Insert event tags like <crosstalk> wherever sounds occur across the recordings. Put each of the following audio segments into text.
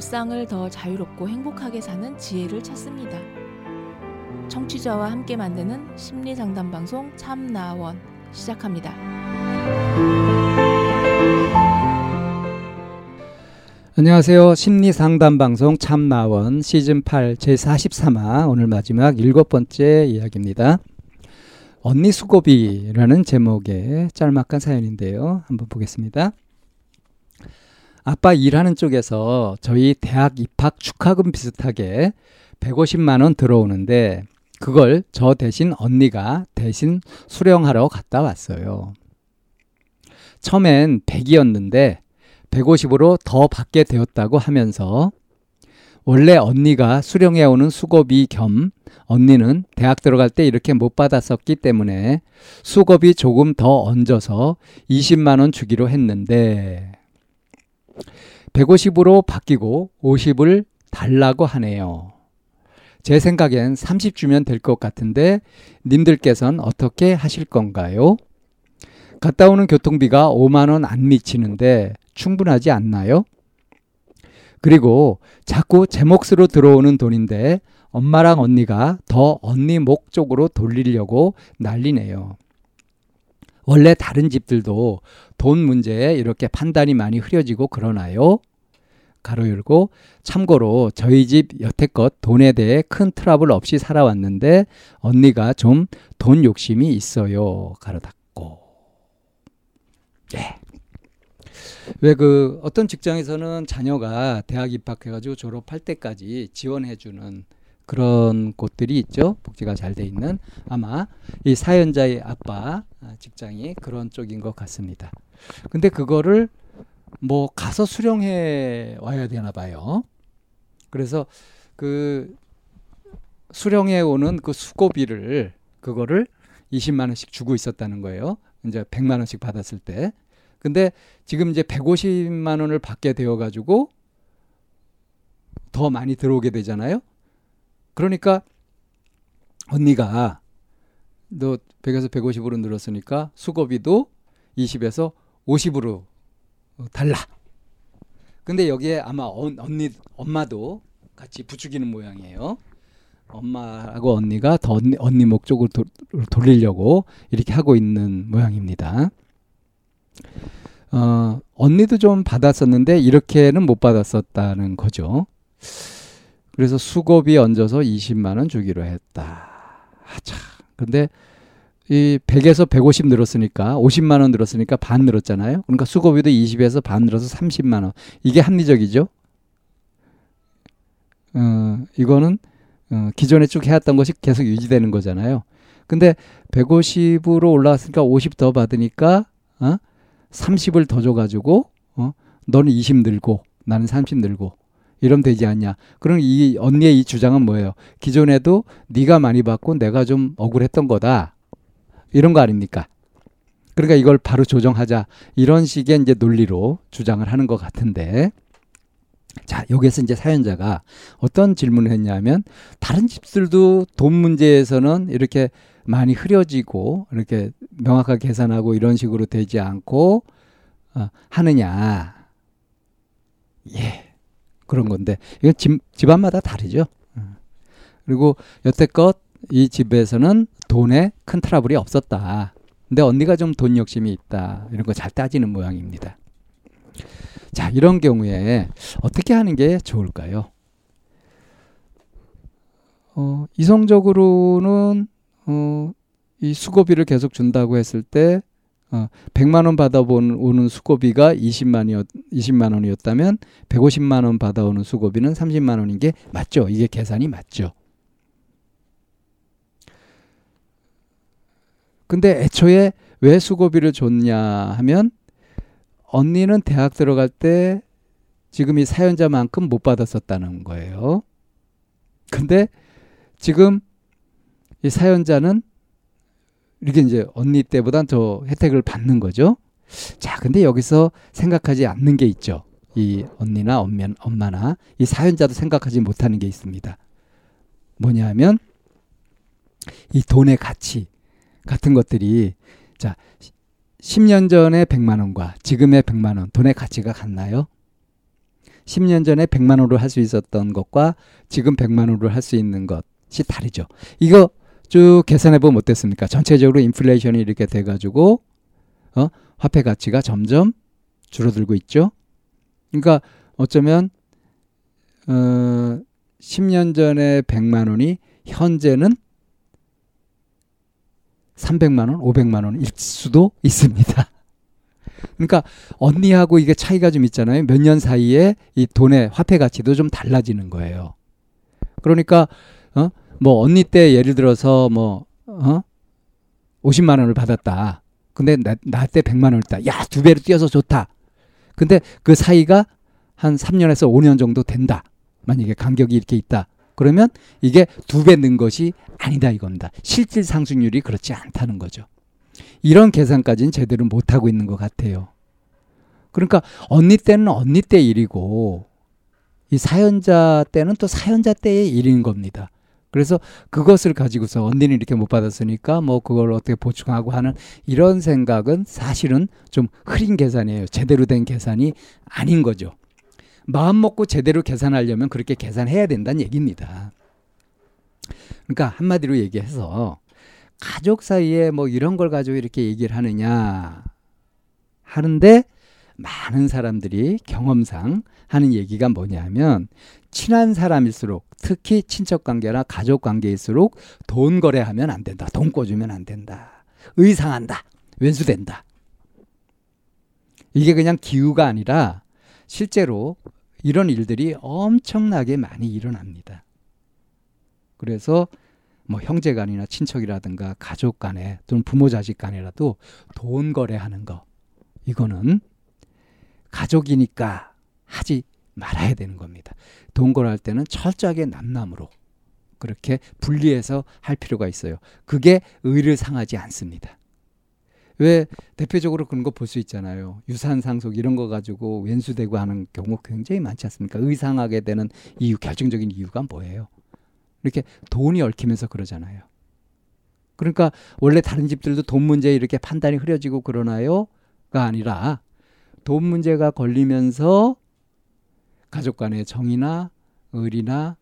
일상을 더 자유롭고 행복하게 사는 지혜를 찾습니다. 청취자와 함께 만드는 심리 상담 방송 참나원 시작합니다. 안녕하세요. 심리 상담 방송 참나원 시즌 8 제43화 오늘 마지막 일곱 번째 이야기입니다. 언니 수고비라는 제목의 짤막한 사연인데요. 한번 보겠습니다. 아빠 일하는 쪽에서 저희 대학 입학 축하금 비슷하게 150만 원 들어오는데 그걸 저 대신 언니가 대신 수령하러 갔다 왔어요. 처음엔 100이었는데 150으로 더 받게 되었다고 하면서 원래 언니가 수령해 오는 수고비 겸 언니는 대학 들어갈 때 이렇게 못 받았었기 때문에 수고비 조금 더 얹어서 20만 원 주기로 했는데 150으로 바뀌고 50을 달라고 하네요. 제 생각엔 30 주면 될 것 같은데 님들께선 어떻게 하실 건가요? 갔다 오는 교통비가 5만 원 안 미치는데 충분하지 않나요? 그리고 자꾸 제 몫으로 들어오는 돈인데 엄마랑 언니가 더 언니 목 쪽으로 돌리려고 난리네요. 원래 다른 집들도 돈 문제에 이렇게 판단이 많이 흐려지고 그러나요? 가로 열고 참고로 저희 집 여태껏 돈에 대해 큰 트러블 없이 살아왔는데 언니가 좀 돈 욕심이 있어요. 가로 닫고. 예. 왜 그 어떤 직장에서는 자녀가 대학 입학해가지고 졸업할 때까지 지원해주는 그런 곳들이 있죠. 복지가 잘 돼 있는 아마 이 사연자의 아빠 직장이 그런 쪽인 것 같습니다. 근데 그거를 뭐 가서 수령해 와야 되나 봐요. 그래서 그 수령해 오는 그 수고비를 그거를 20만 원씩 주고 있었다는 거예요. 이제 100만 원씩 받았을 때. 근데 지금 이제 150만 원을 받게 되어 가지고 더 많이 들어오게 되잖아요. 그러니까 언니가 너 100에서 150으로 늘었으니까 수고비도 20에서 50으로 달라. 근데 여기에 아마 언니 엄마도 같이 부추기는 모양이에요. 엄마하고 언니가 더 언니, 언니 목적으로 도, 돌리려고 이렇게 하고 있는 모양입니다. 어, 언니도 좀 받았었는데 이렇게는 못 받았었다는 거죠. 그래서 수고비 얹어서 20만 원 주기로 했다. 아, 근데 이 100에서 150 늘었으니까 50만 원 늘었으니까 반 늘었잖아요. 그러니까 수고비도 20에서 반 늘어서 30만 원. 이게 합리적이죠? 어, 이거는 어, 기존에 쭉 해왔던 것이 계속 유지되는 거잖아요. 근데 150으로 올라왔으니까 50 더 받으니까 어? 30을 더 줘가지고 어? 너는 20 늘고 나는 30 늘고 이러면 되지 않냐. 그럼 이 언니의 이 주장은 뭐예요? 기존에도 네가 많이 받고 내가 좀 억울했던 거다. 이런 거 아닙니까? 그러니까 이걸 바로 조정하자. 이런 식의 이제 논리로 주장을 하는 것 같은데. 자, 여기에서 이제 사연자가 어떤 질문을 했냐면 다른 집들도 돈 문제에서는 이렇게 많이 흐려지고 이렇게 명확하게 계산하고 이런 식으로 되지 않고 어, 하느냐. 예. 그런 건데 이건 집, 집안마다 다르죠. 어. 그리고 여태껏 이 집에서는 돈에 큰 트러블이 없었다. 근데 언니가 좀 돈 욕심이 있다. 이런 거 잘 따지는 모양입니다. 자, 이런 경우에 어떻게 하는 게 좋을까요? 어, 이성적으로는 어, 이 수고비를 계속 준다고 했을 때 어, 100만 원 받아오는 수고비가 20만이었 20만 원이었다면 150만 원 받아오는 수고비는 30만 원인 게 맞죠? 이게 계산이 맞죠? 근데 애초에 왜 수고비를 줬냐 하면 언니는 대학 들어갈 때 지금 이 사연자만큼 못 받았었다는 거예요. 근데 지금 이 사연자는 이렇게 이제 언니 때보단 더 혜택을 받는 거죠. 자, 근데 여기서 생각하지 않는 게 있죠. 이 언니나 엄마, 엄마나 이 사연자도 생각하지 못하는 게 있습니다. 뭐냐 하면 이 돈의 가치 같은 것들이 자 10년 전에 100만 원과 지금의 100만 원 돈의 가치가 같나요? 10년 전에 100만 원으로 할 수 있었던 것과 지금 100만 원으로 할 수 있는 것이 다르죠. 이거 쭉 계산해 보면 어땠습니까? 전체적으로 인플레이션이 이렇게 돼 가지고 어? 화폐 가치가 점점 줄어들고 있죠. 그러니까 어쩌면 어 10년 전에 100만 원이 현재는 300만 원, 500만 원일 수도 있습니다. <laughs> 그러니까 언니하고 이게 차이가 좀 있잖아요. 몇 년 사이에 이 돈의 화폐 가치도 좀 달라지는 거예요. 그러니까 어? 뭐 언니 때 예를 들어서 뭐 어? 50만 원을 받았다. 근데 나때 100만 원을 다. 야, 두 배로 뛰어서 좋다. 근데 그 사이가 한 3년에서 5년 정도 된다. 만약에 간격이 이렇게 있다. 그러면 이게 두 배 는 것이 아니다 이겁니다. 실질 상승률이 그렇지 않다는 거죠. 이런 계산까지는 제대로 못 하고 있는 것 같아요. 그러니까 언니 때는 언니 때 일이고 이 사연자 때는 또 사연자 때의 일인 겁니다. 그래서 그것을 가지고서 언니는 이렇게 못 받았으니까 뭐 그걸 어떻게 보충하고 하는 이런 생각은 사실은 좀 흐린 계산이에요. 제대로 된 계산이 아닌 거죠. 마음 먹고 제대로 계산하려면 그렇게 계산해야 된다는 얘기입니다. 그러니까 한마디로 얘기해서 가족 사이에 뭐 이런 걸 가지고 이렇게 얘기를 하느냐 하는데 많은 사람들이 경험상 하는 얘기가 뭐냐면 친한 사람일수록 특히 친척 관계나 가족 관계일수록 돈 거래하면 안 된다. 돈 꿔주면 안 된다. 의상한다. 왼수된다. 이게 그냥 기우가 아니라 실제로 이런 일들이 엄청나게 많이 일어납니다. 그래서 뭐 형제간이나 친척이라든가 가족 간에 또는 부모 자식 간이라도 돈 거래하는 거 이거는 가족이니까 하지 말아야 되는 겁니다. 돈 거래할 때는 철저하게 남남으로 그렇게 분리해서 할 필요가 있어요. 그게 의를 상하지 않습니다. 왜 대표적으로 그런 거 볼 수 있잖아요. 유산 상속 이런 거 가지고 왼수되고 하는 경우 굉장히 많지 않습니까? 의상하게 되는 이유 결정적인 이유가 뭐예요? 이렇게 돈이 얽히면서 그러잖아요. 그러니까 원래 다른 집들도 돈 문제에 이렇게 판단이 흐려지고 그러나요?가 아니라 돈 문제가 걸리면서 가족 간의 정이나 의리나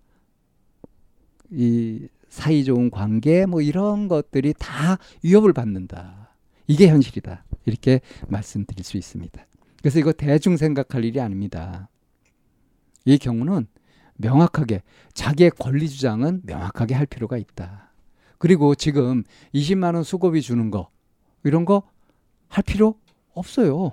이 사이 좋은 관계 뭐 이런 것들이 다 위협을 받는다. 이게 현실이다. 이렇게 말씀드릴 수 있습니다. 그래서 이거 대충 생각할 일이 아닙니다. 이 경우는 명확하게 자기의 권리 주장은 명확하게 할 필요가 있다. 그리고 지금 20만 원 수고비 주는 거 이런 거 할 필요 없어요.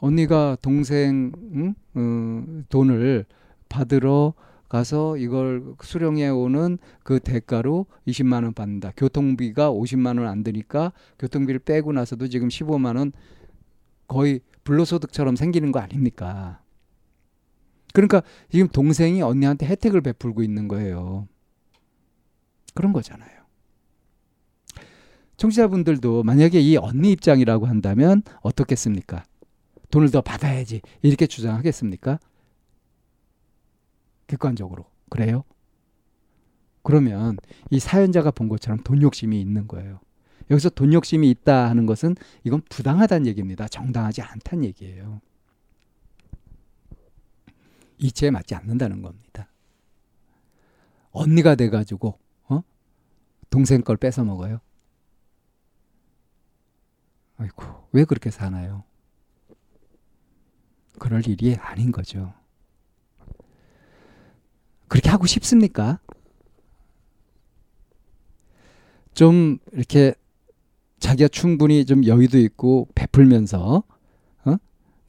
언니가 동생 응? 어, 돈을 받으러 가서 이걸 수령해 오는 그 대가로 20만 원 받는다. 교통비가 50만 원 안 드니까 교통비를 빼고 나서도 지금 15만 원 거의 불로소득처럼 생기는 거 아닙니까? 그러니까 지금 동생이 언니한테 혜택을 베풀고 있는 거예요. 그런 거잖아요. 청취자분들도 만약에 이 언니 입장이라고 한다면 어떻겠습니까? 돈을 더 받아야지 이렇게 주장하겠습니까? 객관적으로 그래요? 그러면 이 사연자가 본 것처럼 돈 욕심이 있는 거예요. 여기서 돈 욕심이 있다 하는 것은 이건 부당하다는 얘기입니다. 정당하지 않다는 얘기예요. 이치에 맞지 않는다는 겁니다. 언니가 돼가지고 어? 동생 걸 뺏어 먹어요. 아이고 왜 그렇게 사나요? 그럴 일이 아닌 거죠. 그렇게 하고 싶습니까? 좀 이렇게 자기가 충분히 좀 여유도 있고 베풀면서 어?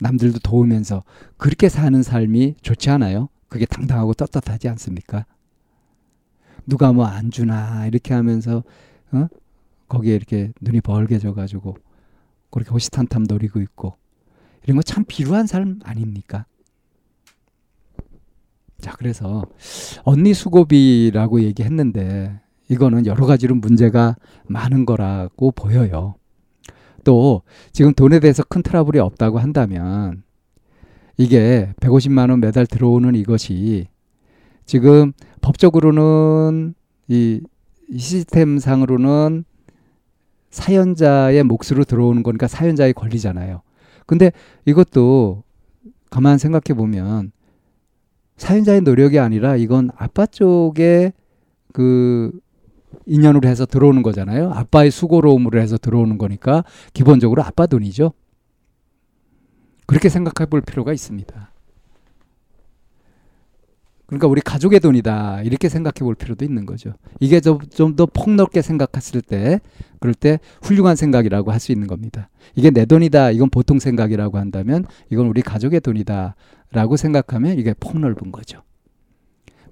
남들도 도우면서 그렇게 사는 삶이 좋지 않아요? 그게 당당하고 떳떳하지 않습니까? 누가 뭐 안 주나 이렇게 하면서 어? 거기에 이렇게 눈이 벌게 져 가지고 그렇게 호시탄탐 노리고 있고 이런 거 참 비루한 삶 아닙니까? 자, 그래서 언니 수고비라고 얘기했는데 이거는 여러 가지로 문제가 많은 거라고 보여요. 또 지금 돈에 대해서 큰 트러블이 없다고 한다면 이게 150만 원 매달 들어오는 이것이 지금 법적으로는 이, 이 시스템상으로는 사연자의 몫으로 들어오는 거니까 사연자의 권리잖아요. 근데 이것도 가만 생각해 보면 사연자의 노력이 아니라 이건 아빠 쪽에 그 인연으로 해서 들어오는 거잖아요. 아빠의 수고로움으로 해서 들어오는 거니까 기본적으로 아빠 돈이죠. 그렇게 생각해 볼 필요가 있습니다. 그러니까 우리 가족의 돈이다 이렇게 생각해 볼 필요도 있는 거죠. 이게 좀 더 폭넓게 생각했을 때 그럴 때 훌륭한 생각이라고 할 수 있는 겁니다. 이게 내 돈이다 이건 보통 생각이라고 한다면 이건 우리 가족의 돈이다라고 생각하면 이게 폭넓은 거죠.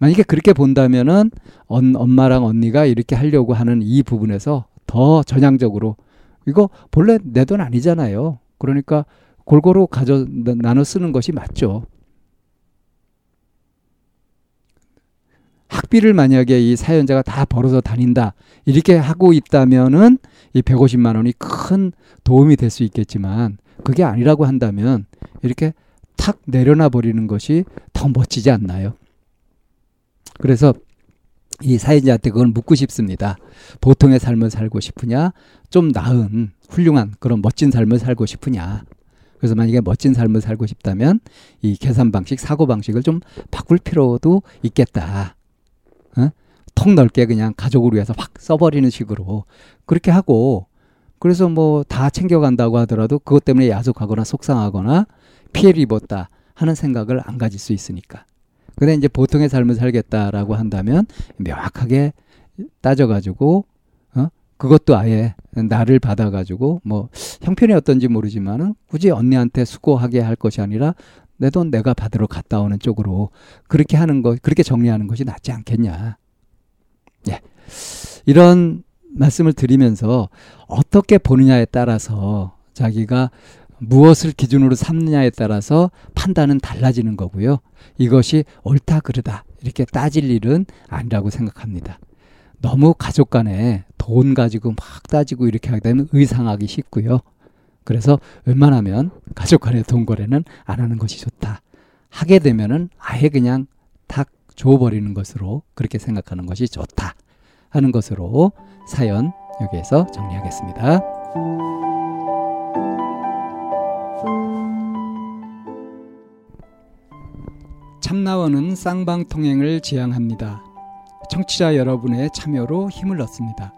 만약에 그렇게 본다면은 언, 엄마랑 언니가 이렇게 하려고 하는 이 부분에서 더 전향적으로 이거 본래 내 돈 아니잖아요. 그러니까 골고루 가져 나눠 쓰는 것이 맞죠. 학비를 만약에 이 사연자가 다 벌어서 다닌다 이렇게 하고 있다면은 이 150만 원이 큰 도움이 될 수 있겠지만 그게 아니라고 한다면 이렇게 탁 내려놔 버리는 것이 더 멋지지 않나요? 그래서 이 사연자한테 그걸 묻고 싶습니다. 보통의 삶을 살고 싶으냐? 좀 나은 훌륭한 그런 멋진 삶을 살고 싶으냐? 그래서 만약에 멋진 삶을 살고 싶다면 이 계산 방식, 사고 방식을 좀 바꿀 필요도 있겠다. 어? 통 넓게 그냥 가족을 위해서 확 써버리는 식으로 그렇게 하고 그래서 뭐 다 챙겨간다고 하더라도 그것 때문에 야속하거나 속상하거나 피해를 입었다 하는 생각을 안 가질 수 있으니까. 근데 이제 보통의 삶을 살겠다라고 한다면 명확하게 따져가지고 어 그것도 아예 나를 받아가지고 뭐 형편이 어떤지 모르지만은 굳이 언니한테 수고하게 할 것이 아니라 내 돈 내가 받으러 갔다 오는 쪽으로 그렇게 하는 거 그렇게 정리하는 것이 낫지 않겠냐. 예. 이런 말씀을 드리면서 어떻게 보느냐에 따라서 자기가 무엇을 기준으로 삼느냐에 따라서 판단은 달라지는 거고요. 이것이 옳다 그르다 이렇게 따질 일은 아니라고 생각합니다. 너무 가족 간에 돈 가지고 막 따지고 이렇게 하게 되면 의상하기 쉽고요. 그래서 웬만하면 가족 간의 돈 거래는 안 하는 것이 좋다. 하게 되면은 아예 그냥 탁 줘버리는 것으로 그렇게 생각하는 것이 좋다. 하는 것으로 사연 여기에서 정리하겠습니다. 참나원은 쌍방통행을 지향합니다. 청취자 여러분의 참여로 힘을 얻습니다.